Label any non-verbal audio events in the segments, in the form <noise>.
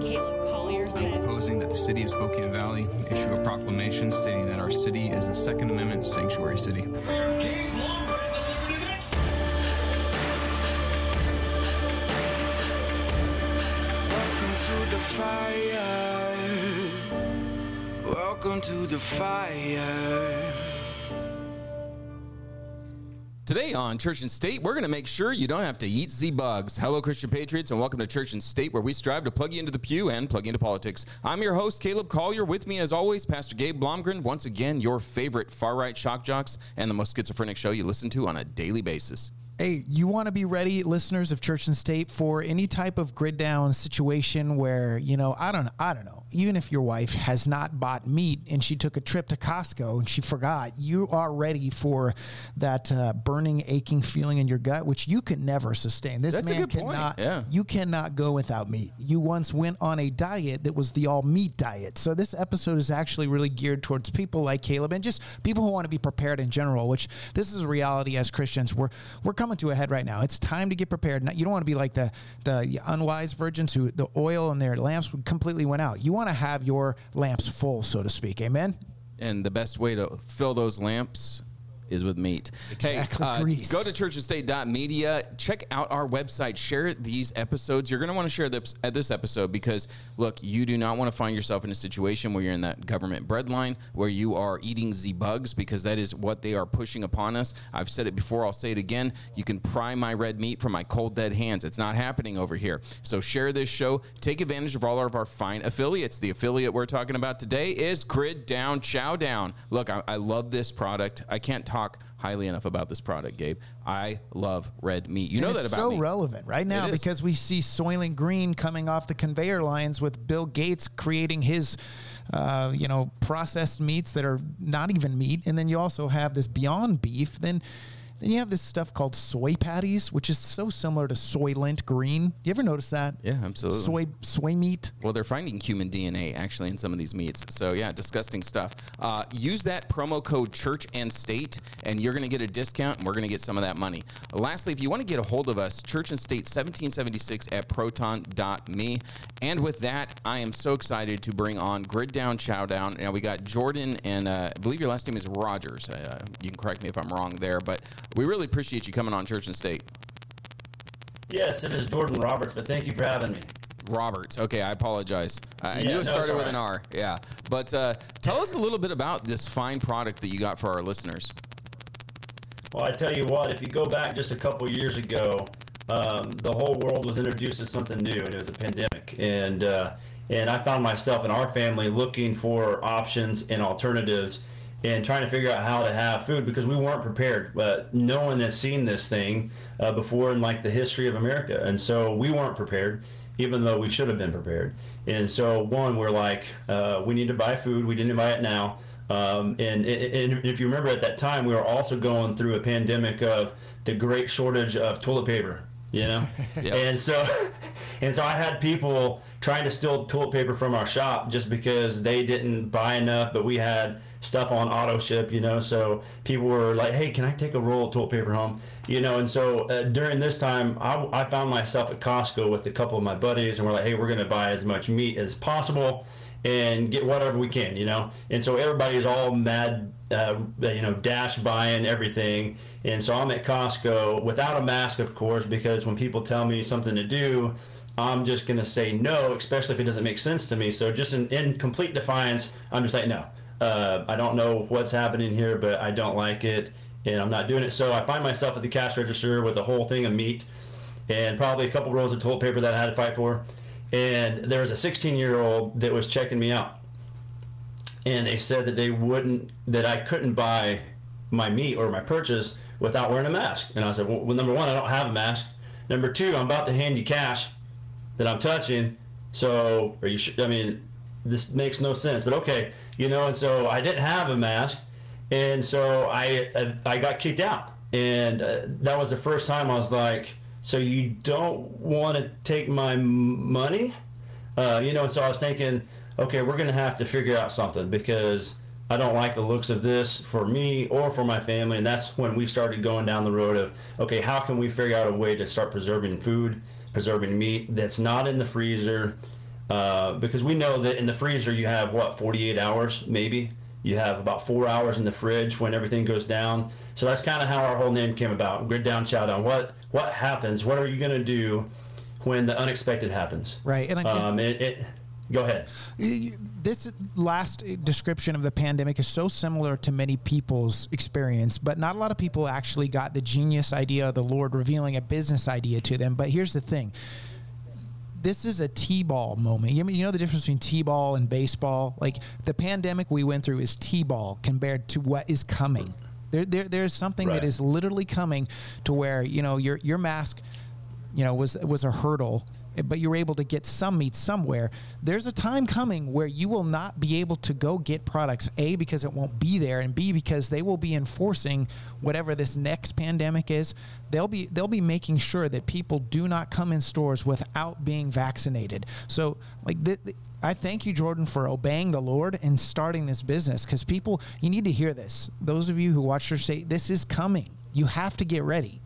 Caleb Collier I'm proposing that the city of Spokane Valley issue a proclamation stating that our city is a Second Amendment sanctuary city. Gabe Lombardi delivered it next. Welcome to the fire. Today on Church and State, we're going to make sure you don't have to eat Z bugs. Hello, Christian Patriots, and welcome to Church and State, where we strive to plug you into the pew and plug you into politics. I'm your host, Caleb Collier. With me, as always, Pastor Gabe Blomgren. Once again, your favorite far right shock jocks and the most schizophrenic show you listen to on a daily basis. Hey, you want to be ready, listeners of Church and State, for any type of grid down situation where, you know, I don't I don't know, even if your wife has not bought meat and she took a trip to Costco and she forgot, you are ready for that uh, burning, aching feeling in your gut, which you can never sustain. This That's a man cannot yeah. you cannot go without meat. You once went on a diet that was the all meat diet. So this episode is actually really geared towards people like Caleb and just people who want to be prepared in general, which this is a reality as Christians. We're we're coming to a head right now. It's time to get prepared. You don't want to be like the the unwise virgins who the oil in their lamps completely went out. You want to have your lamps full, so to speak. Amen. And the best way to fill those lamps is with meat. Exactly, Hey, uh, grease. go to churchandstate.media. Check out our website. Share these episodes. You're going to want to share this at this episode because look, you do not want to find yourself in a situation where you're in that government breadline where you are eating Z bugs because that is what they are pushing upon us. I've said it before. I'll say it again. You can pry my red meat from my cold dead hands. It's not happening over here. So share this show. Take advantage of all of our fine affiliates. The affiliate we're talking about today is Grid Down Chow Down. Look, I, I love this product. I can't talk highly enough about this product, Gabe. I love red meat. You know And that it's about so me. relevant right now because we see Soylent Green coming off the conveyor lines with Bill Gates creating his, uh, you know, processed meats that are not even meat, and then you also have this Beyond Beef. Then, then you have this stuff called soy patties, which is so similar to soy Soylent Green. You ever notice that? Yeah, absolutely. Soy soy meat. Well, they're finding human DNA actually in some of these meats. So yeah, disgusting stuff. Uh, use that promo code Church and State, and you're going to get a discount, and we're going to get some of that money. Lastly, if you want to get a hold of us, Church and State 1776 at proton.me. And with that, I am so excited to bring on Grid Down Chow Down. Now we got Jordan, and uh, I believe your last name is Rogers. Uh, you can correct me if I'm wrong there, but we really appreciate you coming on Church and State. Yes, it is Jordan Roberts, but thank you for having me. Roberts. Okay, I apologize. I Yeah, knew it it's started with an. R. Yeah, but uh, tell us a little bit about this fine product that you got for our listeners. Well, I tell you what, if you go back just a couple years ago, um, the whole world was introduced to something new, and it was a pandemic. And uh, and I found myself and our family looking for options and alternatives, and trying to figure out how to have food because we weren't prepared. But no one has seen this thing uh, before in like the history of America, and so we weren't prepared. Even though we should have been prepared, and so one, we're like, uh, we need to buy food. We didn't buy it now. Um, and, and if you remember at that time, we were also going through a pandemic of the great shortage of toilet paper. You know, <laughs> Yep. and so <laughs> and so I had people trying to steal toilet paper from our shop just because they didn't buy enough, but we had stuff on auto ship. You know, so people were like, "Hey, can I take a roll of toilet paper home?" You know, and so uh, during this time, I, I found myself at Costco with a couple of my buddies, and we're like, "Hey, we're going to buy as much meat as possible." and get whatever we can, you know. And so everybody's all mad, uh, you know, dash buying everything. And so I'm at Costco without a mask, of course, because when people tell me something to do, I'm just to say no, especially if it doesn't make sense to me. So just in, in complete defiance, I'm just like, no. Uh, I don't know what's happening here, but I don't like it, and I'm not doing it. So I find myself at the cash register with a whole thing of meat and probably a couple rolls of toilet paper that I had to fight for. And there was a 16 year old that was checking me out. And they said that they wouldn't, that I couldn't buy my meat or my purchase without wearing a mask. And I said, well, number one, I don't have a mask. Number two, I'm about to hand you cash that I'm touching. So, are you? I mean, this makes no sense, but okay, you know. And so I didn't have a mask, and so I I, got kicked out, and uh, that was the first time I was like, so you don't want to take my money, uh, you know? And so I was thinking, okay, we're gonna have to figure out something because I don't like the looks of this for me or for my family. And that's when we started going down the road of, okay, how can we figure out a way to start preserving food, preserving meat that's not in the freezer, uh, because we know that in the freezer you have what 48 hours maybe. You have about four hours in the fridge when everything goes down. So that's kind of how our whole name came about. Grid down, chow down. What what happens? What are you going to do when the unexpected happens? Right, and I- um, it, it, go ahead. this last description of the pandemic is so similar to many people's experience, but not a lot of people actually got the genius idea of the Lord revealing a business idea to them. But here's the thing. This is a T-ball moment. You, you know the difference between T-ball and baseball? Like the pandemic we went through is T-ball compared to what is coming. There, there, there's something Right. that is literally coming to where, you know, your, your mask you know was was a hurdle but you're able to get some meat somewhere there's a time coming where you will not be able to go get products a because it won't be there and b because they will be enforcing whatever this next pandemic is they'll be they'll be making sure that people do not come in stores without being vaccinated so like I thank you, Jordan, for obeying the Lord and starting this business because people, you need to hear this. Those of you who watch this say, this is coming. You have to get ready.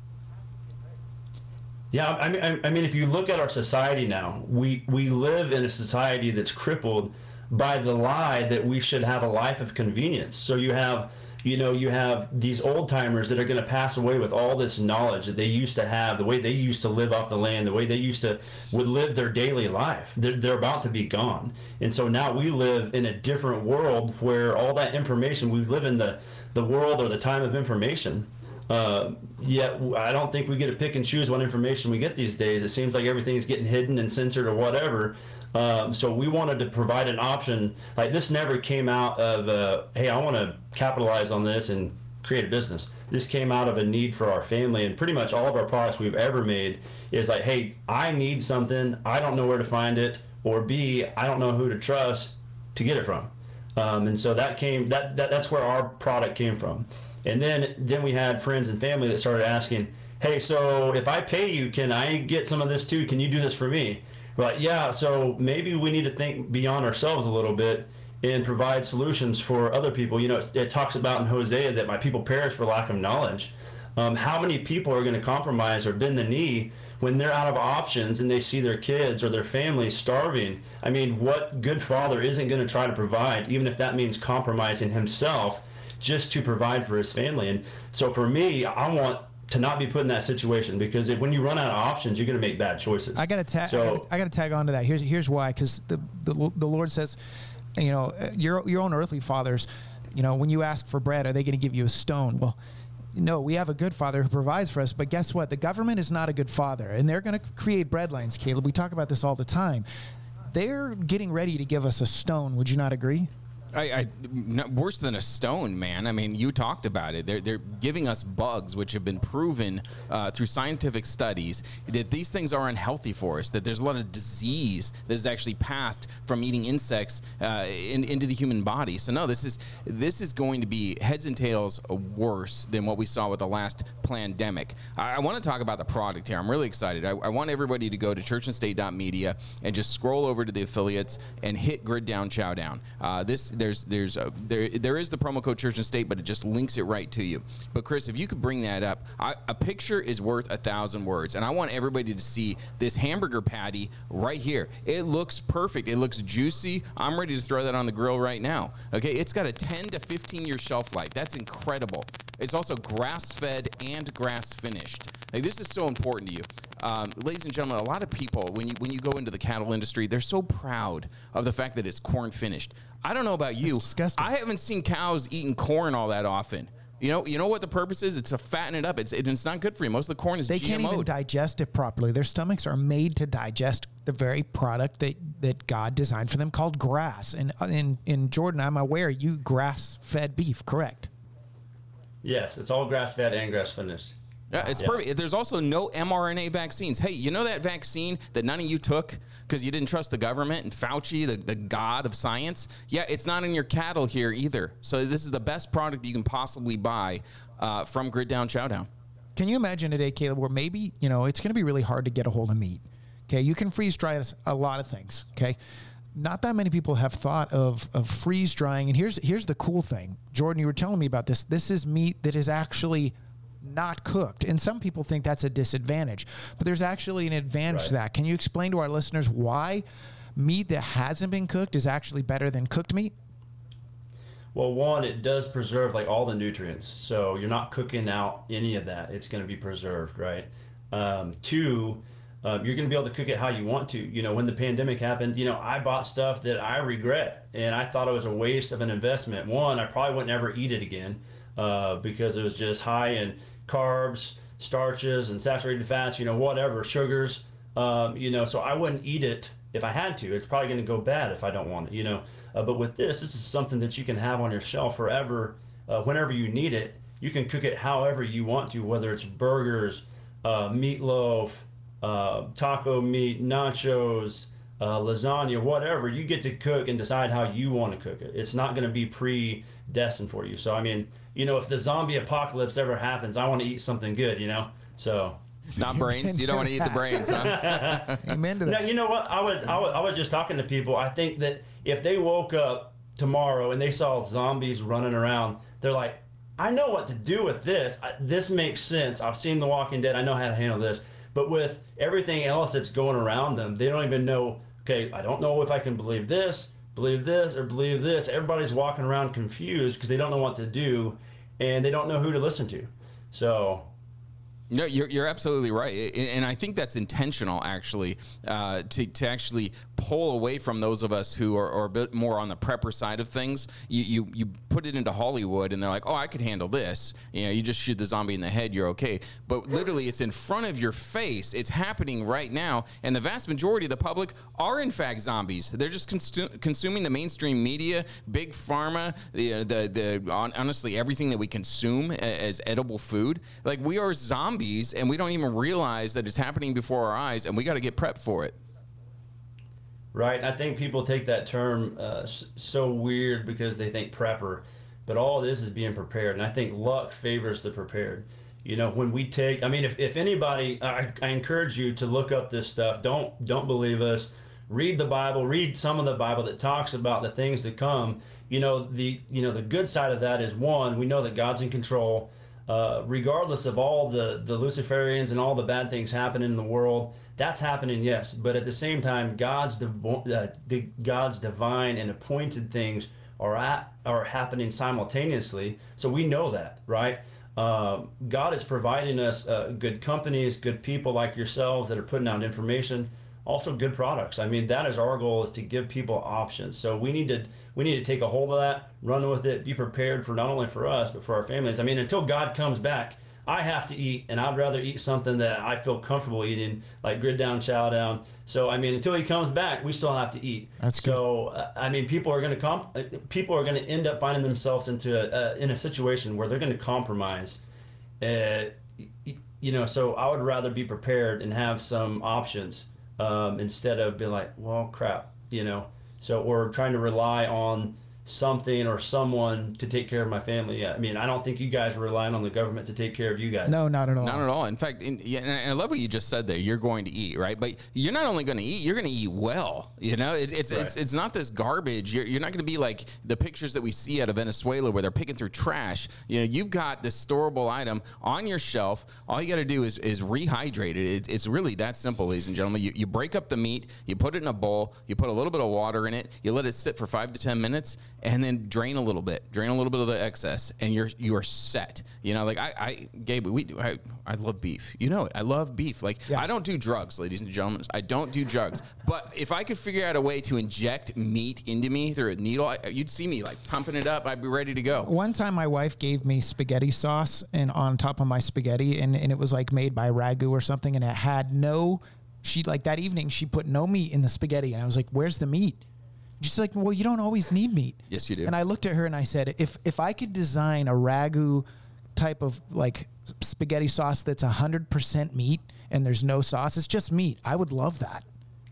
Yeah, I mean, I, mean, if you look at our society now, we we live in a society that's crippled by the lie that we should have a life of convenience. So you have, you know, you have these old timers that are going to pass away with all this knowledge that they used to have, the way they used to live off the land, the way they used to would live their daily life. They're, they're about to be gone, and so now we live in a different world where all that information we live in the the world or the time of information. Uh, yet I don't think we get to pick and choose what information we get these days. It seems like everything's getting hidden and censored or whatever. Um, so we wanted to provide an option. Like this never came out of, uh, hey, I want to capitalize on this and create a business. This came out of a need for our family, and pretty much all of our products we've ever made is like, hey, I need something. I don't know where to find it, or B, I don't know who to trust to get it from. Um, and so that came that, that that's where our product came from. And then then we had friends and family that started asking, "Hey, so if I pay you, can I get some of this too? Can you do this for me?" We're like, "Yeah." So maybe we need to think beyond ourselves a little bit and provide solutions for other people. You know, it, it talks about in Hosea that my people perish for lack of knowledge. Um, how many people are going to compromise or bend the knee when they're out of options and they see their kids or their family starving? I mean, what good father isn't going to try to provide, even if that means compromising himself just to provide for his family? And so for me, I want to not be put in that situation because if, when you run out of options, you're going to make bad choices. I got to tag. So I got to tag on to that. Here's here's why. Because the, the the Lord says, you know, your your own earthly fathers, you know, when you ask for bread, are they going to give you a stone? Well. No, we have a good father who provides for us, but guess what? The government is not a good father, and they're going to create breadlines, Caleb. We talk about this all the time. They're getting ready to give us a stone. Would you not agree? I, I worse than a stone, man. I mean, you talked about it. They're they're giving us bugs, which have been proven uh, through scientific studies that these things are unhealthy for us. That there's a lot of disease that is actually passed from eating insects uh, in, into the human body. So no, this is this is going to be heads and tails worse than what we saw with the last pandemic. I, I want to talk about the product here. I'm really excited. I, I want everybody to go to churchandstate.media and just scroll over to the affiliates and hit Grid Down Chow Down. Uh, this there's there's a, there there is the promo code Church and State, but it just links it right to you. But Chris, if you could bring that up, I, a picture is worth a thousand words, and I want everybody to see this hamburger patty right here. It looks perfect. It looks juicy. I'm ready to throw that on the grill right now. Okay, it's got a 10 to 15 year shelf life. That's incredible. It's also grass fed and grass finished. Like this is so important to you, um, ladies and gentlemen. A lot of people, when you when you go into the cattle industry, they're so proud of the fact that it's corn finished. I don't know about you. disgusting. I haven't seen cows eating corn all that often. You know, you know what the purpose is? It's to fatten it up. It's it's not good for you. Most of the corn is They GMO'd. can't even digest it properly. Their stomachs are made to digest the very product that, that God designed for them called grass. And uh, in, in Jordan, I'm aware you grass fed beef, correct? yes, it's all grass fed and grass finished. Yeah, it's perfect. There's also no mRNA vaccines. Hey, you know that vaccine that none of you took because you didn't trust the government and Fauci, the, the god of science? Yeah, it's not in your cattle here either. So this is the best product you can possibly buy uh, from Grid Down Chow Down. Can you imagine today, Caleb, where maybe, you know, it's going to be really hard to get a hold of meat? Okay. You can freeze dry a lot of things. Okay. Not that many people have thought of, of freeze drying. And here's, here's the cool thing. Jordan, you were telling me about this. This is meat that is actually not cooked. And some people think that's a disadvantage, but there's actually an advantage to that. Can you explain to our listeners why meat that hasn't been cooked is actually better than cooked meat? Well, one, it does preserve like all the nutrients, so you're not cooking out any of that. It's going to be preserved, right? Um, two, um, you're going to be able to cook it how you want to. You know, when the pandemic happened, you know, I bought stuff that I regret, and I thought it was a waste of an investment. One, I probably wouldn't ever eat it again uh, because it was just high in carbs, starches, and saturated fats. You know, whatever sugars. Um, you know, so I wouldn't eat it if I had to. It's probably going to go bad if I don't want it. You know, uh, but with this, this is something that you can have on your shelf forever, uh, whenever you need it. You can cook it however you want to, whether it's burgers, uh, meatloaf, uh, taco meat, nachos, uh, lasagna, whatever. You get to cook and decide how you want to cook it. It's not going to be predestined for you. So I mean, you know, if the zombie apocalypse ever happens, I want to eat something good. You know, so. Not brains. You don't want to eat the brains, huh? Amen to <laughs> Now, that. you know what? I was, I was I was just talking to people. I think that if they woke up tomorrow and they saw zombies running around, they're like, I know what to do with this. I, this makes sense. I've seen The Walking Dead. I know how to handle this. But with everything else that's going around them, they don't even know. Okay, I don't know if I can believe this, believe this, or believe this. Everybody's walking around confused because they don't know what to do, and they don't know who to listen to. So No, you're, you're absolutely right, and I think that's intentional, actually, uh, to to actually pull away from those of us who are, are a bit more on the prepper side of things. You, you you put it into Hollywood, and they're like, "Oh, I could handle this." You know, you just shoot the zombie in the head, you're okay. But literally, it's in front of your face. It's happening right now, and the vast majority of the public are in fact zombies. They're just consu- consuming the mainstream media, big pharma, the uh, the the hon- honestly everything that we consume as edible food. Like we are zombies, and we don't even realize that it's happening before our eyes, and we got to get prepped for it. Right. I think people take that term uh, so weird because they think prepper, but all this is is being prepared. And I think luck favors the prepared. You know, when we take, I mean, if, if anybody, I, I encourage you to look up this stuff. Don't don't believe us. Read the Bible. Read some of the Bible that talks about the things to come. You know, the you know the good side of that is one, we know that God's in control. Uh, regardless of all the the Luciferians and all the bad things happening in the world, that's happening, yes. But at the same time, God's uh, God's divine and appointed things are at are happening simultaneously. So we know that, right? Um, God is providing us uh, good companies, good people like yourselves that are putting out information, also good products. I mean, that is our goal is to give people options. So we need to we need to take a hold of that, run with it, be prepared for not only for us but for our families. I mean, until God comes back, I have to eat, and I'd rather eat something that I feel comfortable eating, like grid down, chow down. So I mean, until he comes back, we still have to eat. That's good. So uh, I mean, people are going to comp- people are going to end up finding themselves into a, uh, in a situation where they're going to compromise. Uh, you know, so I would rather be prepared and have some options um, instead of being like, well, crap, you know. So or trying to rely on something or someone to take care of my family. Yeah, I mean, I don't think you guys are relying on the government to take care of you guys. No, not at all. Not at all. In fact, in, yeah, and I love what you just said there. You're going to eat, right? But you're not only going to eat, you're going to eat well. You know, it's it's, it's it's not this garbage. You're, you're not going to be like the pictures that we see out of Venezuela where they're picking through trash. You know, you've got this storable item on your shelf. All you got to do is is rehydrate it. It's, it's really that simple, ladies and gentlemen. You, you break up the meat, you put it in a bowl, you put a little bit of water in it, you let it sit for five to ten minutes, and then drain a little bit, drain a little bit of the excess, and you're you are set. You know, like I, I Gabe, we do. I, I love beef. You know it. I love beef. Like Yeah. I don't do drugs, ladies and gentlemen. I don't do drugs. But if I could figure out a way to inject meat into me through a needle, I, you'd see me like pumping it up. I'd be ready to go. One time, my wife gave me spaghetti sauce and on top of my spaghetti, and, and it was like made by ragu or something, and it had no. She like that evening she put no meat in the spaghetti, and I was like, "Where's the meat?" She's like, "Well, you don't always need meat." Yes, you do. And I looked at her and I said, "If if I could design a ragu type of like spaghetti sauce that's hundred percent meat and there's no sauce, it's just meat. I would love that.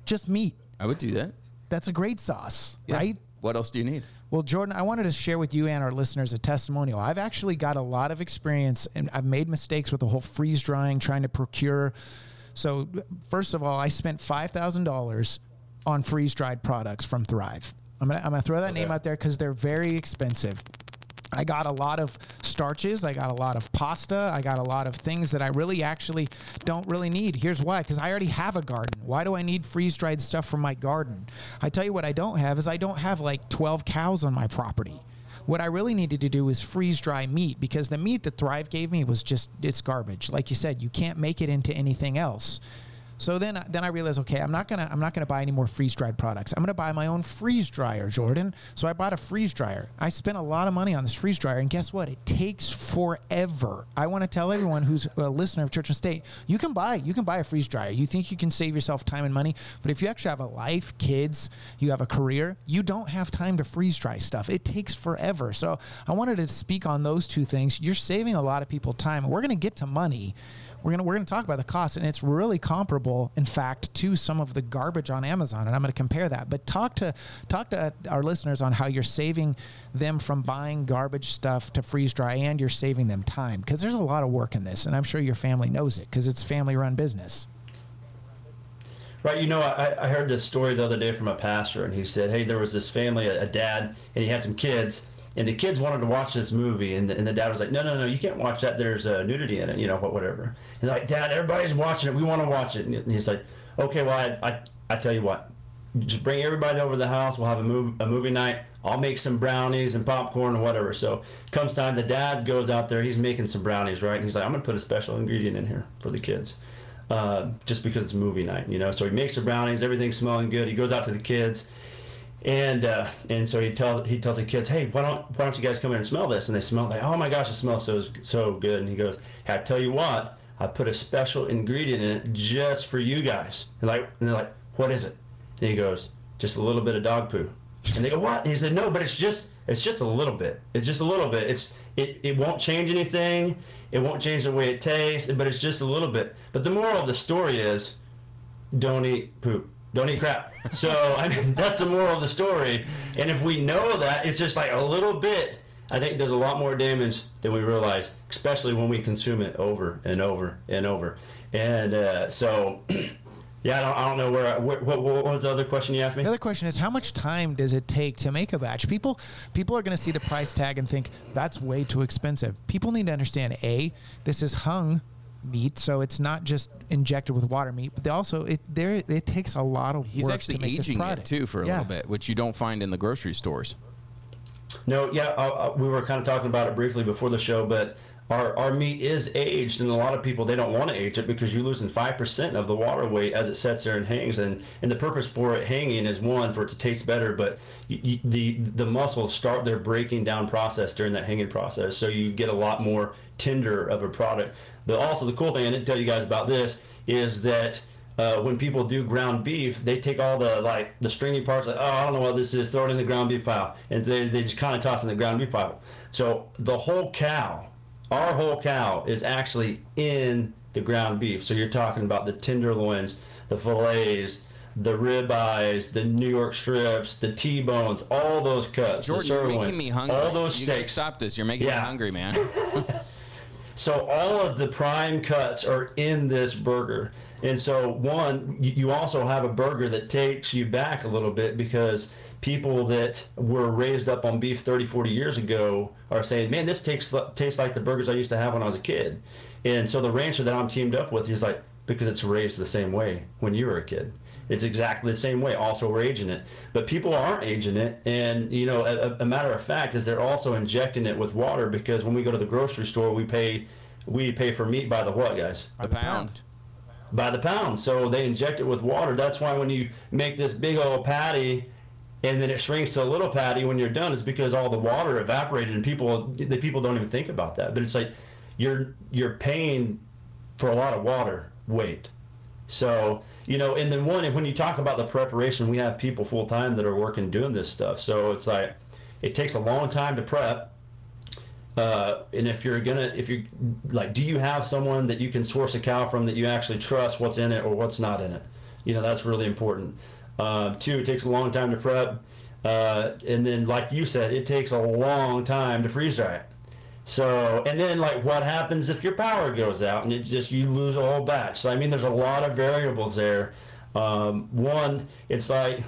Just meat. I would do that. That's a great sauce, Yeah. right?" What else do you need? Well, Jordan, I wanted to share with you and our listeners a testimonial. I've actually got a lot of experience and I've made mistakes with the whole freeze drying, trying to procure. So, first of all, I spent $5,000 on freeze dried products from Thrive. I'm to I'm gonna throw that name out there because they're very expensive. I got a lot of starches. I got a lot of pasta. I got a lot of things that I really actually don't really need. Here's why because I already have a garden. Why do I need freeze dried stuff from my garden? I tell you what, I don't have is I don't have like 12 cows on my property. What I really needed to do is freeze dry meat because the meat that Thrive gave me was just it's garbage. Like you said, you can't make it into anything else. So then, then I realized, okay, I'm not gonna, I'm not gonna buy any more freeze dried products. I'm gonna buy my own freeze dryer, Jordan. So I bought a freeze dryer. I spent a lot of money on this freeze dryer, and guess what? It takes forever. I want to tell everyone who's a listener of Church and State, you can buy, you can buy a freeze dryer. You think you can save yourself time and money, but if you actually have a life, kids, you have a career, you don't have time to freeze dry stuff. It takes forever. So I wanted to speak on those two things. You're saving a lot of people time. We're gonna get to money we're gonna we're gonna talk about the cost, and it's really comparable, in fact, to some of the garbage on Amazon, and I'm gonna compare that. But talk to talk to uh, our listeners on how you're saving them from buying garbage stuff to freeze dry, and you're saving them time because there's a lot of work in this, and I'm sure your family knows it because it's family run business. Right, you know, I, I heard this story the other day from a pastor, and he said, "Hey, there was this family, a, a dad, and he had some kids, and the kids wanted to watch this movie, and the, and the dad was like, "No, no, no, you can't watch that. There's uh, nudity in it, you know, what, whatever." And like, "Dad, everybody's watching it. We want to watch it." And he's like, "Okay, well, I, I, I tell you what, just bring everybody over to the house. We'll have a movie, a movie night. I'll make some brownies and popcorn and whatever." So comes time, the dad goes out there. He's making some brownies, right? And he's like, "I'm gonna put a special ingredient in here for the kids." Uh, just because it's movie night, you know. So he makes the brownies, everything's smelling good. He goes out to the kids, and uh, and so he tells he tells the kids, hey, why don't why don't you guys come in and smell this? And they smell like, oh my gosh, it smells so so good. And he goes, hey, I tell you what, I put a special ingredient in it just for you guys. And like and they're like, what is it? And he goes, just a little bit of dog poo. And they go, what? And he said, no, but it's just it's just a little bit. It's just a little bit. It's it, it won't change anything. It won't change the way it tastes, but it's just a little bit. But the moral of the story is, don't eat poop. Don't eat crap. So I mean, <laughs> that's the moral of the story. And if we know that, it's just like a little bit. I think does a lot more damage than we realize, especially when we consume it over and over and over. And uh, so, <clears throat> yeah, I don't, I don't know where. I, what, what, what was the other question you asked me? The other question is how much time does it take to make a batch? People people are going to see the price tag and think that's way too expensive. People need to understand a this is hung meat, so it's not just injected with water meat, but they also it there it takes a lot of He's work actually to make this aging it too for a Yeah. little bit, which you don't find in the grocery stores. No, yeah, uh, uh, we were kind of talking about it briefly before the show, but our, our meat is aged, and a lot of people they don't want to age it because you're losing five percent of the water weight as it sits there and hangs, and and the purpose for it hanging is one for it to taste better, but y y the the muscles start their breaking down process during that hanging process, so you get a lot more tender of a product. The also the cool thing I didn't tell you guys about this is that uh, when people do ground beef, they take all the like the stringy parts, like oh I don't know what this is, throw it in the ground beef pile, and they, they just kind of toss in the ground beef pile. So the whole cow, our whole cow, is actually in the ground beef. So you're talking about the tenderloins, the fillets, the ribeyes, the New York strips, the T-bones, all those cuts, Jordan, the you're making me hungry. all those you steaks. stop this. You're making me hungry, man. <laughs> So all of the prime cuts are in this burger. And so one, you also have a burger that takes you back a little bit because people that were raised up on beef 30, 40 years ago are saying, man, this tastes, tastes like the burgers I used to have when I was a kid. And so the rancher that I'm teamed up with, he's like, because it's raised the same way when you were a kid. It's exactly the same way. Also, we're aging it, but people aren't aging it, and you know, a, a matter of fact is they're also injecting it with water because when we go to the grocery store, we pay we pay for meat by the what, guys? a pound. By the pound. So they inject it with water. That's why when you make this big old patty, and then it shrinks to a little patty when you're done, it's because all the water evaporated, and people the people don't even think about that. But it's like you're you're paying for a lot of water weight. So, you know, and then one, when you talk about the preparation, we have people full time that are working doing this stuff. So it's like, it takes a long time to prep. Uh, and if you're gonna, if you like, do you have someone that you can source a cow from that you actually trust what's in it or what's not in it? You know, that's really important. Uh, two, it takes a long time to prep. Uh, and then, like you said, it takes a long time to freeze dry it. So, and then like what happens if your power goes out and it just you lose a whole batch? So I mean, there's a lot of variables there. Um, one, it's like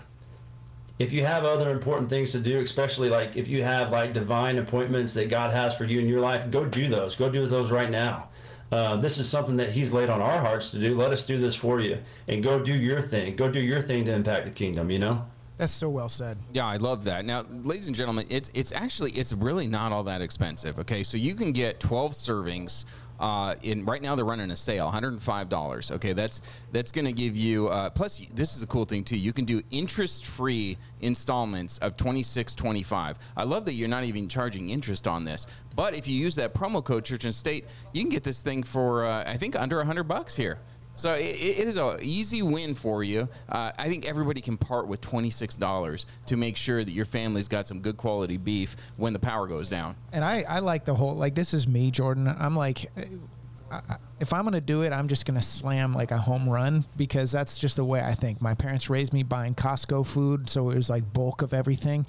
if you have other important things to do, especially like if you have like divine appointments that God has for you in your life, go do those. Go do those right now. Uh, this is something that He's laid on our hearts to do. Let us do this for you, and go do your thing. Go do your thing to impact the kingdom. You know. That's so well said. Yeah, I love that. Now, ladies and gentlemen, it's it's actually it's really not all that expensive. Okay, so you can get 12 servings. Uh, right now they're running a sale, 105 dollars. Okay, that's that's going to give you. Uh, plus, this is a cool thing too. You can do interest-free installments of 26.25. I love that you're not even charging interest on this. But if you use that promo code Church and State, you can get this thing for uh, I think under 100 bucks here. So it, it is an easy win for you. Uh, I think everybody can part with twenty six dollars to make sure that your family's got some good quality beef when the power goes down. And I, I like the whole like this is me, Jordan. I'm like, I- if I'm gonna do it, I'm just gonna slam like a home run because that's just the way I think. My parents raised me buying Costco food, so it was like bulk of everything.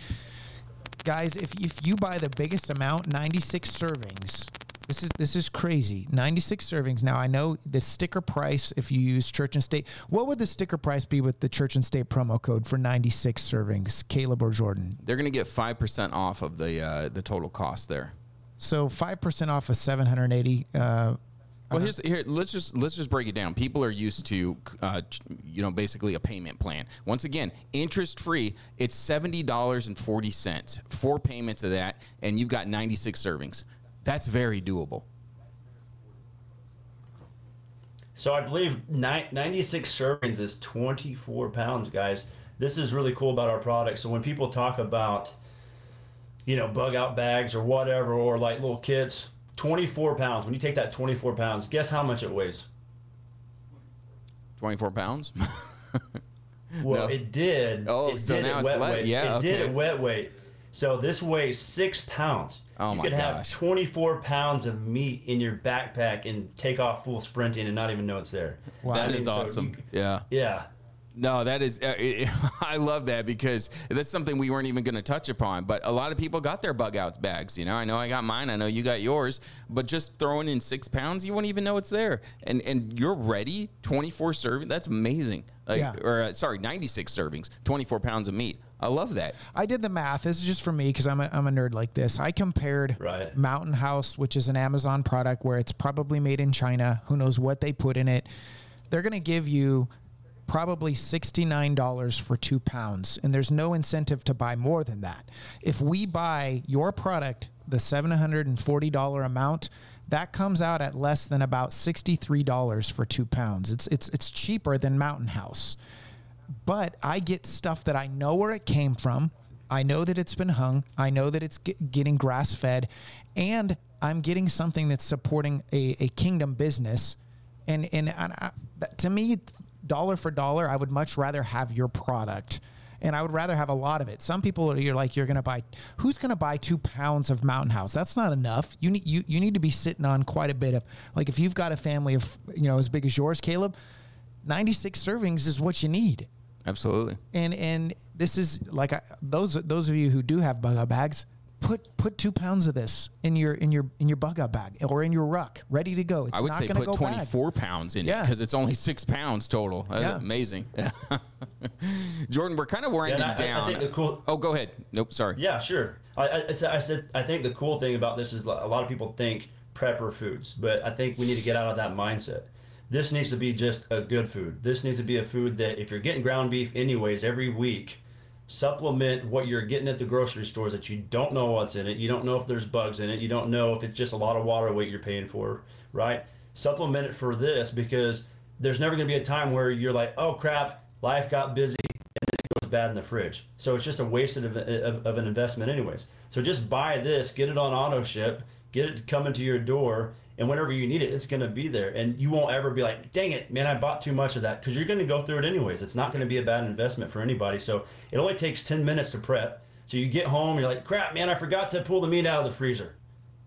Guys, if if you buy the biggest amount, 96 servings. This is this is crazy. 96 servings. Now I know the sticker price if you use Church and State. What would the sticker price be with the Church and State promo code for 96 servings, Caleb or Jordan? They're going to get five percent off of the uh, the total cost there. So 5% off of 780 uh, Well, here's here. Let's just let's just break it down. People are used to, uh, you know, basically a payment plan. Once again, interest free. It's seventy dollars and forty cents. Four payments of that, and you've got ninety six servings. That's very doable. So I believe ni- 96 servings is 24 pounds, guys. This is really cool about our product. So when people talk about, you know, bug out bags or whatever, or like little kits, 24 pounds. When you take that 24 pounds, guess how much it weighs? Twenty four pounds. <laughs> Well, No. it did. Oh, it so did now it's wet le- weight. yeah, it did okay. at wet weight. So this weighs six pounds. Oh you my could have gosh. 24 pounds of meat in your backpack and take off full sprinting and not even know it's there. Wow. that I is mean, so awesome. you- yeah. yeah. No, that is. Uh, it, <laughs> I love that because that's something we weren't even going to touch upon. But a lot of people got their bug out bags. You know, I know I got mine. I know you got yours. But just throwing in six pounds, you won't even know it's there. And and you're ready. Twenty four serving. That's amazing. Like, Yeah. Or uh, sorry, ninety six servings. Twenty four pounds of meat. I love that. I did the math. This is just for me because I'm a, I'm a nerd like this. I compared Right. Mountain House, which is an Amazon product where it's probably made in China. Who knows what they put in it? They're going to give you probably $69 for two pounds, and there's no incentive to buy more than that. If we buy your product, the $740 amount, that comes out at less than about $63 for two pounds. It's, it's, it's cheaper than Mountain House but I get stuff that I know where it came from. I know that it's been hung. I know that it's get, getting grass fed, and I'm getting something that's supporting a, a kingdom business. And and, and I, to me, dollar for dollar, I would much rather have your product, and I would rather have a lot of it. Some people are you're like you're gonna buy. Who's gonna buy two pounds of Mountain House? That's not enough. You need you you need to be sitting on quite a bit of like if you've got a family of you know as big as yours, Caleb. 96 servings is what you need Absolutely. and and this is like I, those those of you who do have bug out bags put put two pounds of this in your in your in your bug out bag or in your ruck ready to go it's I would not say going to put 24 bad pounds in it because it's only six pounds total. That's Yeah. amazing. <laughs> Jordan, we're kind of winding I- I- I down. think the cool- oh, go ahead. Nope. Sorry. Yeah, sure. I, I, I said- I said I think the cool thing about this is a lot of people think prepper foods, but I think we need to get out of that mindset. This needs to be just a good food. This needs to be a food that if you're getting ground beef anyways every week, supplement what you're getting at the grocery stores that you don't know what's in it. You don't know if there's bugs in it. You don't know if it's just a lot of water weight you're paying for, right? Supplement it for this because there's never going to be a time where you're like, oh crap, life got busy and then it goes bad in the fridge. So it's just a wasted of, of, of an investment, anyways. So just buy this, get it on auto ship, get it coming to your door, and whenever you need it, it's going to be there. And you won't ever be like, dang it, man, I bought too much of that. Because you're going to go through it anyways. It's not going to be a bad investment for anybody. So it only takes 10 minutes to prep. So you get home, you're like, crap, man, I forgot to pull the meat out of the freezer.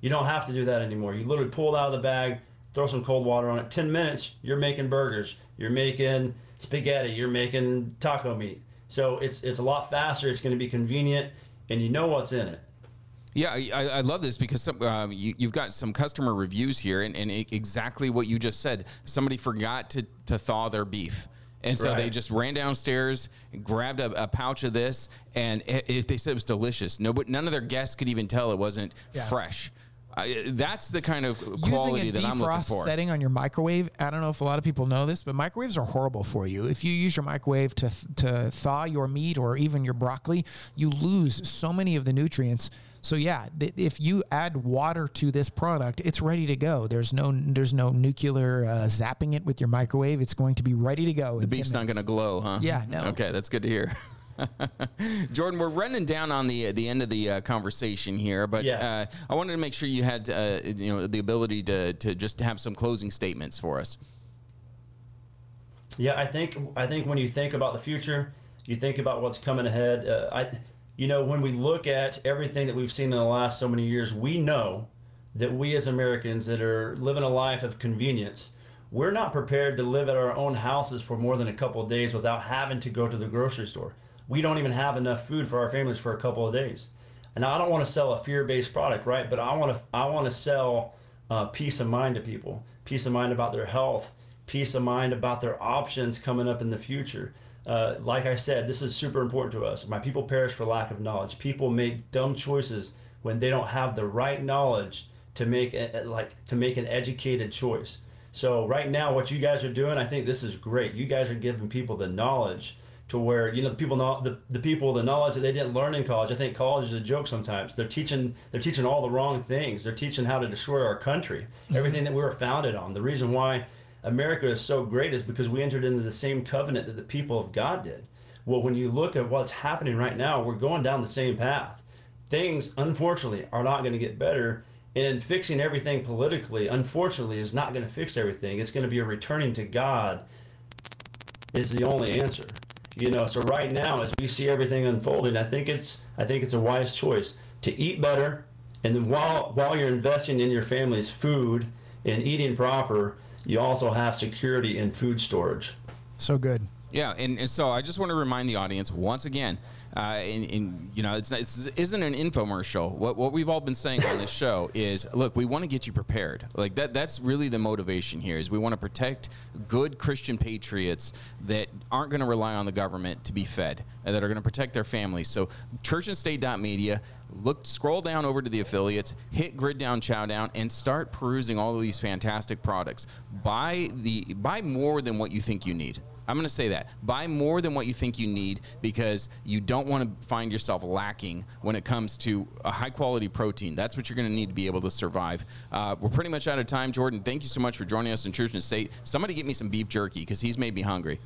You don't have to do that anymore. You literally pull it out of the bag, throw some cold water on it. 10 minutes, you're making burgers, you're making spaghetti, you're making taco meat. So it's it's a lot faster, it's going to be convenient, and you know what's in it. Yeah, I, I I love this because some, um, you, you've got some customer reviews here, and, and e- exactly what you just said. Somebody forgot to, to thaw their beef, And so they just ran downstairs, grabbed a, a pouch of this, and it, it- they said it was delicious. No, but none of their guests could even tell it wasn't Yeah. fresh. I, that's the kind of Using quality a that I'm looking for. setting on your microwave, I don't know if a lot of people know this, but microwaves are horrible for you. If you use your microwave to to thaw your meat or even your broccoli, you lose so many of the nutrients. So yeah, th- if you add water to this product, it's ready to go. There's no there's no nuclear uh, zapping it with your microwave. It's going to be ready to go. The beef's not going to glow, huh? Yeah, no. Okay, that's good to hear. <laughs> Jordan, we're running down on the the end of the uh, conversation here, but Yeah. uh, I wanted to make sure you had uh, you know the ability to to just have some closing statements for us. Yeah, I think I think when you think about the future, you think about what's coming ahead. Uh, I, you know, when we look at everything that we've seen in the last so many years, we know that we as Americans that are living a life of convenience, we're not prepared to live at our own houses for more than a couple of days without having to go to the grocery store. We don't even have enough food for our families for a couple of days. And I don't want to sell a fear-based product, right? But I want to I want to sell uh, peace of mind to people, peace of mind about their health, peace of mind about their options coming up in the future. Uh, like I said, this is super important to us. My people perish for lack of knowledge. People make dumb choices when they don't have the right knowledge to make a, like to make an educated choice. So right now, what you guys are doing, I think this is great. You guys are giving people the knowledge to where you know the people know the, the people the knowledge that they didn't learn in college. I think college is a joke sometimes. They're teaching they're teaching all the wrong things. They're teaching how to destroy our country, everything that we were founded on. The reason why America is so great is because we entered into the same covenant that the people of God did. Well, when you look at what's happening right now, we're going down the same path. Things, unfortunately, are not going to get better. And fixing everything politically, unfortunately, is not going to fix everything. It's going to be a returning to God is the only answer. You know, so right now as we see everything unfolding, I think it's I think it's a wise choice to eat better and then while while you're investing in your family's food and eating proper, you also have security in food storage. So good. Yeah, and, and so I just want to remind the audience once again, uh, and, and you know, it's, not, it's isn't an infomercial. What what we've all been saying on this show <laughs> is, look, we want to get you prepared. Like that. That's really the motivation here. Is we want to protect good Christian patriots that aren't going to rely on the government to be fed, and that are going to protect their families. So, churchandstate.media. Look, scroll down over to the affiliates, hit Grid Down, Chow Down, and start perusing all of these fantastic products. Buy the buy more than what you think you need. I'm going to say that. Buy more than what you think you need because you don't want to find yourself lacking when it comes to a high quality protein. That's what you're going to need to be able to survive. Uh, we're pretty much out of time. Jordan, thank you so much for joining us in Church and State. Somebody get me some beef jerky because he's made me hungry.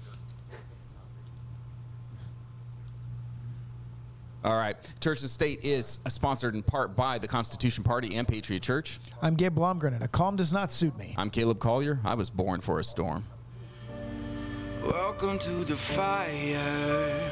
All right. Church and State is sponsored in part by the Constitution Party and Patriot Church. I'm Gabe Blomgren, and a calm does not suit me. I'm Caleb Collier. I was born for a storm. Welcome to the fire.